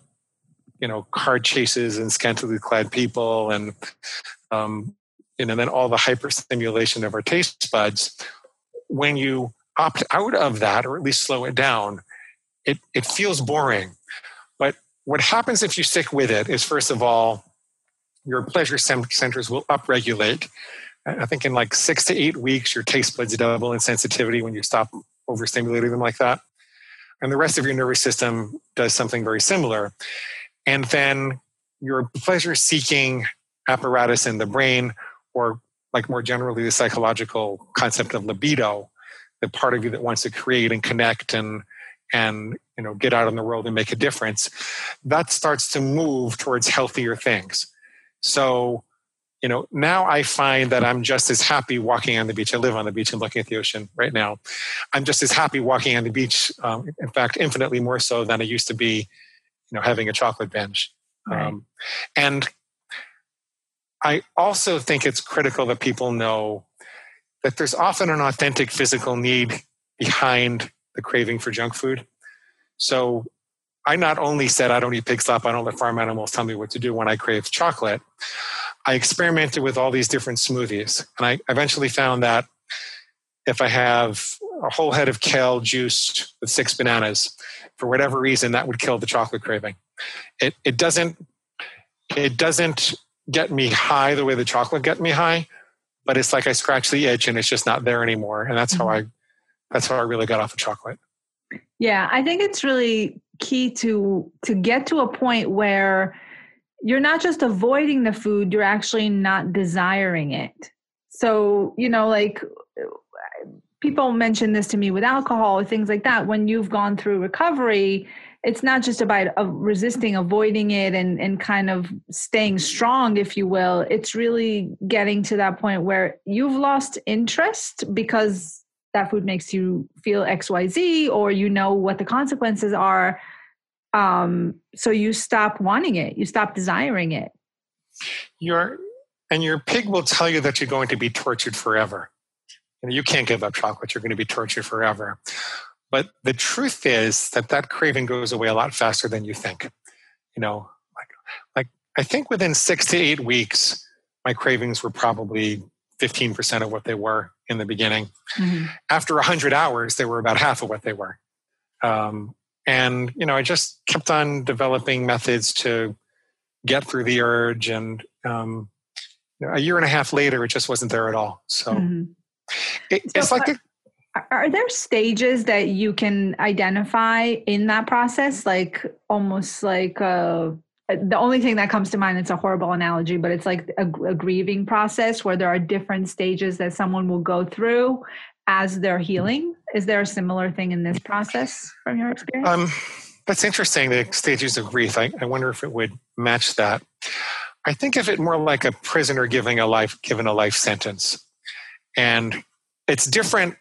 you know car chases and scantily clad people, and um, you know, then all the hyperstimulation of our taste buds. When you opt out of that, or at least slow it down, it it feels boring. But what happens if you stick with it is, first of all, your pleasure centers will upregulate I think in like six to eight weeks, your taste buds double in sensitivity when you stop overstimulating them like that. And the rest of your nervous system does something very similar. And then your pleasure seeking apparatus in the brain, or like more generally, the psychological concept of libido, the part of you that wants to create and connect and and you know get out in the world and make a difference that starts to move towards healthier things so you know, now I find that I'm just as happy walking on the beach. I live on the beach and looking at the ocean right now. I'm just as happy walking on the beach. Um, in fact, infinitely more so than I used to be, you know, having a chocolate binge. Right. Um, and I also think it's critical that people know that there's often an authentic physical need behind the craving for junk food. So I not only said I don't eat pig slop, I don't let farm animals tell me what to do when I crave chocolate. I experimented with all these different smoothies, and I eventually found that if I have a whole head of kale juiced with six bananas, for whatever reason, that would kill the chocolate craving. It it doesn't it doesn't get me high the way the chocolate get me high, but it's like I scratch the itch and it's just not there anymore. And that's how mm-hmm. I that's how I really got off of chocolate. Yeah, I think it's really key to to get to a point where you're not just avoiding the food, you're actually not desiring it. So, you know, like people mention this to me with alcohol or things like that. When you've gone through recovery, it's not just about uh, resisting, avoiding it, and, and kind of staying strong, if you will. It's really getting to that point where you've lost interest because that food makes you feel XYZ, or you know what the consequences are um, so you stop wanting it you stop desiring it. Your and your pig will tell you that you're going to be tortured forever. You, know, you can't give up chocolate you're going to be tortured forever. But the truth is that that craving goes away a lot faster than you think. You know like like i think within six to eight weeks my cravings were probably 15% of what they were in the beginning mm-hmm. after 100 hours they were about half of what they were um, and you know i just kept on developing methods to get through the urge and um, a year and a half later it just wasn't there at all so, mm-hmm. it, so it's like a, are there stages that you can identify in that process like almost like a, uh, the only thing that comes to mind it's a horrible analogy but it's like a, a grieving process where there are different stages that someone will go through as they're healing is there a similar thing in this process from your experience? Um, That's interesting, the stages of grief. I, I wonder if it would match that. I think of it more like a prisoner giving a life given a life sentence. And it's different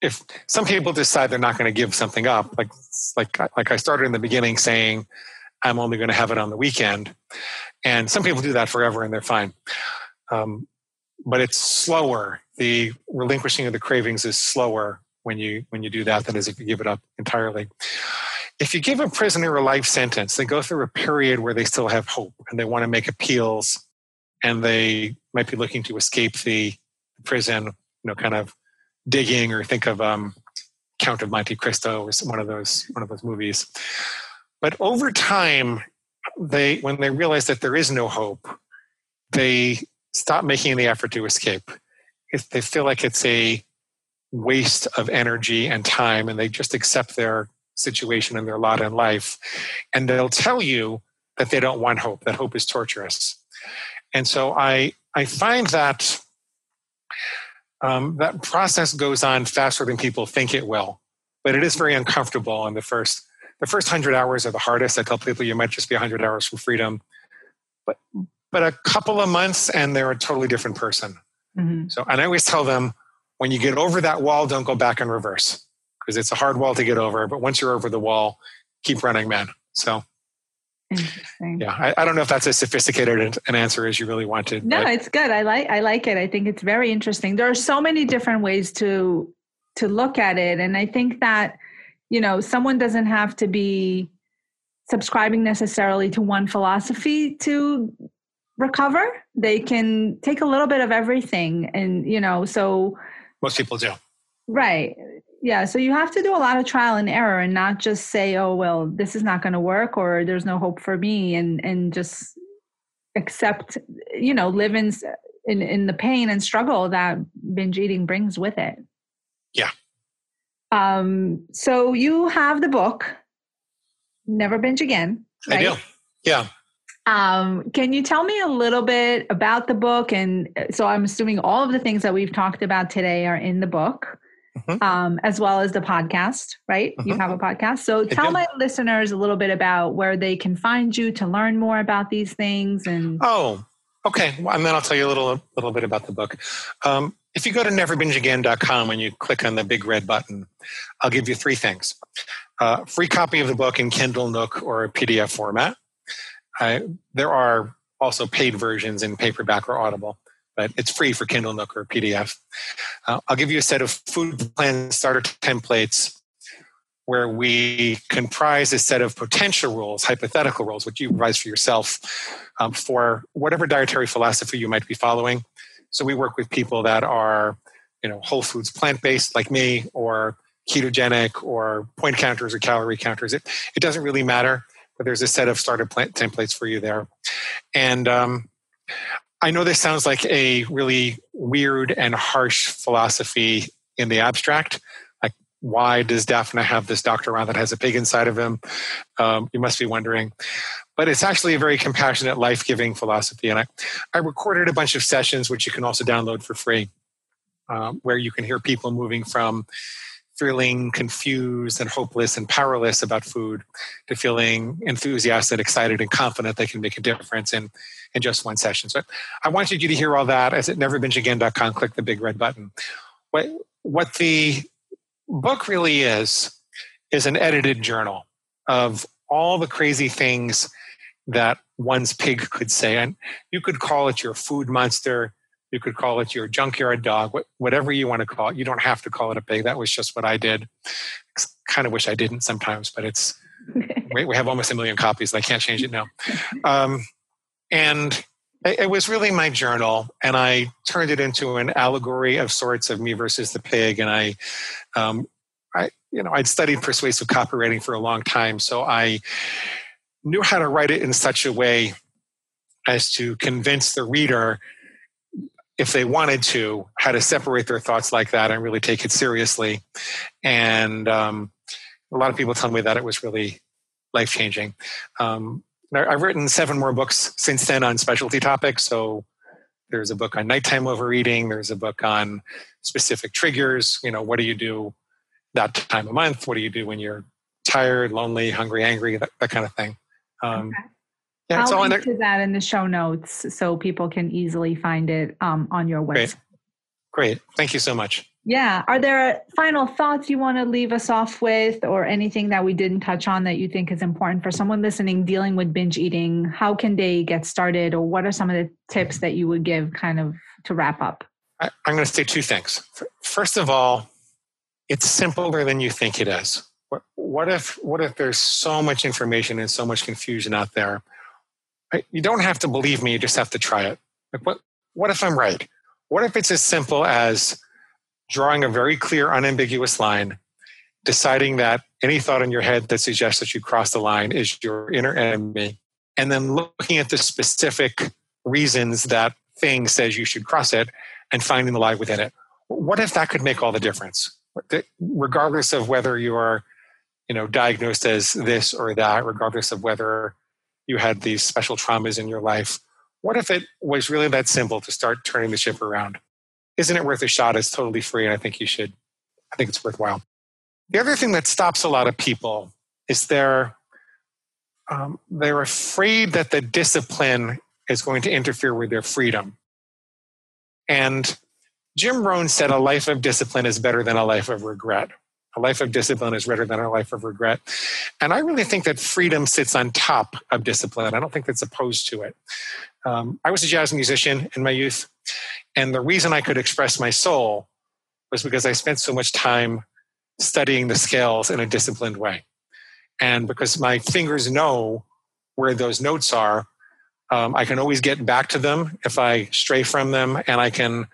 if some people decide they're not going to give something up, like like like I started in the beginning saying, I'm only going to have it on the weekend, and some people do that forever and they're fine. Um, but it's slower. The relinquishing of the cravings is slower when you when you do that than as if you give it up entirely. If you give a prisoner a life sentence, they go through a period where they still have hope and they want to make appeals, and they might be looking to escape the prison. You know, kind of digging or think of um, Count of Monte Cristo or one of those one of those movies. But over time, they when they realize that there is no hope, they stop making the effort to escape. If they feel like it's a waste of energy and time, and they just accept their situation and their lot in life, and they'll tell you that they don't want hope. That hope is torturous. And so I I find that um, that process goes on faster than people think it will, but it is very uncomfortable in the first. The first hundred hours are the hardest. I tell people you might just be hundred hours from freedom, but but a couple of months and they're a totally different person. Mm-hmm. So, and I always tell them when you get over that wall, don't go back in reverse because it's a hard wall to get over. But once you're over the wall, keep running, man. So Interesting. Yeah, I, I, don't know if that's as sophisticated an answer as you really wanted. No, but. it's good. I like I like it. I think it's very interesting. There are so many different ways to to look at it, and I think that you know someone doesn't have to be subscribing necessarily to one philosophy to recover. They can take a little bit of everything, and you know, so most people do. Right yeah so you have to do a lot of trial and error and not just say oh well this is not going to work or there's no hope for me and and just accept you know live in in, in the pain and struggle that binge eating brings with it yeah um so you have the book never binge again right? i do yeah um, can you tell me a little bit about the book? And uh, so I'm assuming all of the things that we've talked about today are in the book mm-hmm. um, as well as the podcast, right? Mm-hmm. You have a podcast. So tell my listeners a little bit about where they can find you to learn more about these things. And oh, okay. Well, and then I'll tell you a little, little bit about the book. Um, if you go to neverbingeagain.com and you click on the big red button, I'll give you three things. Uh, free copy of the book in Kindle, Nook, or PDF format. I, there are also paid versions in paperback or Audible but it's free for Kindle Nook or PDF. Uh, I'll give you a set of food plan starter templates where we comprise a set of potential rules, hypothetical rules, which you revise for yourself um, for whatever dietary philosophy you might be following. So we work with people that are, you know, whole foods plant based like me, or ketogenic, or point counters or calorie counters. It it doesn't really matter, but there's a set of starter plant templates for you there, and um, I know this sounds like a really weird and harsh philosophy in the abstract. Like, why does Daphne have this doctor around that has a pig inside of him? Um, you must be wondering. But it's actually a very compassionate, life giving philosophy. And I, I recorded a bunch of sessions, which you can also download for free, um, where you can hear people moving from feeling confused and hopeless and powerless about food to feeling enthusiastic, excited, and confident they can make a difference in, in just one session. So I wanted you to hear all that as at neverbingeagain.com, click the big red button. What, what the book really is, is an edited journal of all the crazy things that one's pig could say. And you could call it your food monster, you could call it your junkyard dog, whatever you want to call it. You don't have to call it a pig. That was just what I did. Kind of wish I didn't sometimes, but it's we, we have almost a million copies. and I can't change it now. Um, and it, it was really my journal, and I turned it into an allegory of sorts of me versus the pig. And I, um, I, you know, I'd studied persuasive copywriting for a long time, so I knew how to write it in such a way as to convince the reader if they wanted to, how to separate their thoughts like that and really take it seriously. And um, a lot of people tell me that it was really life changing. Um, I've written seven more books since then on specialty topics. So there's a book on nighttime overeating. There's a book on specific triggers. You know, what do you do that time of month? What do you do when you're tired, lonely, hungry, angry, that, that kind of thing. Um, Okay. Yeah, it's I'll all link there. to that in the show notes so people can easily find it um, on your Great. website. Great. Thank you so much. Yeah. Are there final thoughts you want to leave us off with or anything that we didn't touch on that you think is important for someone listening dealing with binge eating? How can they get started or what are some of the tips that you would give kind of to wrap up? I, I'm going to say two things. First of all, it's simpler than you think it is. What, what if what if there's so much information and so much confusion out there? You don't have to believe me. You just have to try it. Like what what if I'm right? What if it's as simple as drawing a very clear, unambiguous line, deciding that any thought in your head that suggests that you cross the line is your inner enemy, and then looking at the specific reasons that thing says you should cross it and finding the lie within it. What if that could make all the difference? Regardless of whether you are, you know, diagnosed as this or that, regardless of whether you had these special traumas in your life, what if it was really that simple to start turning the ship around? Isn't it worth a shot? It's totally free, and I think you should. I think it's worthwhile. The other thing that stops a lot of people is they're um, they're afraid that the discipline is going to interfere with their freedom. And Jim Rohn said a life of discipline is better than a life of regret. A life of discipline is better than a life of regret. And I really think that freedom sits on top of discipline. I don't think that's opposed to it. Um, I was a jazz musician in my youth, and the reason I could express my soul was because I spent so much time studying the scales in a disciplined way. And because my fingers know where those notes are, um, I can always get back to them if I stray from them, and I can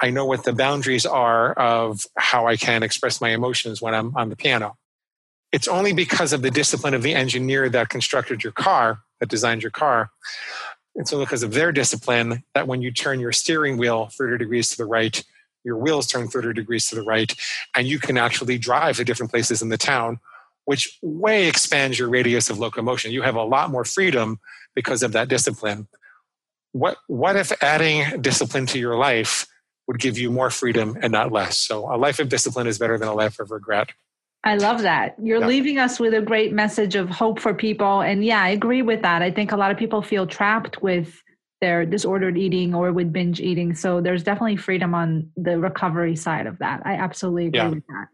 I know what the boundaries are of how I can express my emotions when I'm on the piano. It's only because of the discipline of the engineer that constructed your car, that designed your car. It's only because of their discipline that when you turn your steering wheel 30 degrees to the right, your wheels turn 30 degrees to the right, and you can actually drive to different places in the town, which way expands your radius of locomotion. You have a lot more freedom because of that discipline. What, what if adding discipline to your life would give you more freedom and not less. So a life of discipline is better than a life of regret. I love that. You're Yeah. leaving us with a great message of hope for people. And yeah, I agree with that. I think a lot of people feel trapped with their disordered eating or with binge eating. So there's definitely freedom on the recovery side of that. I absolutely agree Yeah. with that.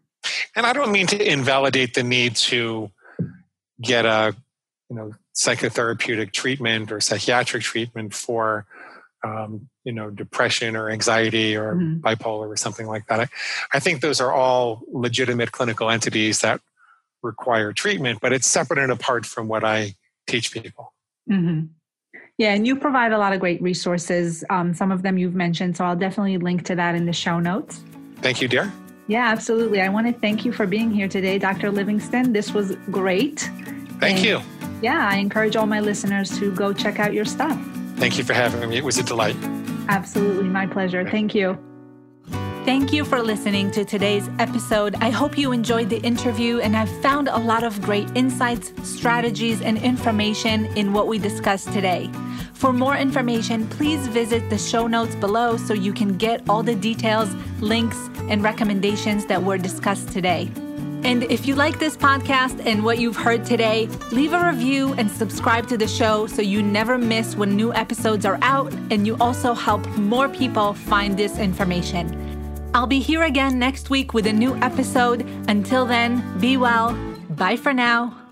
And I don't mean to invalidate the need to get a you know psychotherapeutic treatment or psychiatric treatment for um, you know depression or anxiety or Mhm. bipolar or something like that. I, I think those are all legitimate clinical entities that require treatment, but it's separate and apart from what I teach people. hmm Yeah, and you provide a lot of great resources. Um, some of them you've mentioned, so I'll definitely link to that in the show notes. Thank you, dear. Yeah, absolutely. I want to thank you for being here today, Dr. Livingston. This was great. Thank And- you. Yeah, I encourage all my listeners to go check out your stuff. Thank you for having me. It was a delight. Absolutely, my pleasure. Thank you. Thank you for listening to today's episode. I hope you enjoyed the interview and I've found a lot of great insights, strategies, and information in what we discussed today. For more information, please visit the show notes below so you can get all the details, links, and recommendations that were discussed today. And if you like this podcast and what you've heard today, leave a review and subscribe to the show so you never miss when new episodes are out and you also help more people find this information. I'll be here again next week with a new episode. Until then, be well. Bye for now.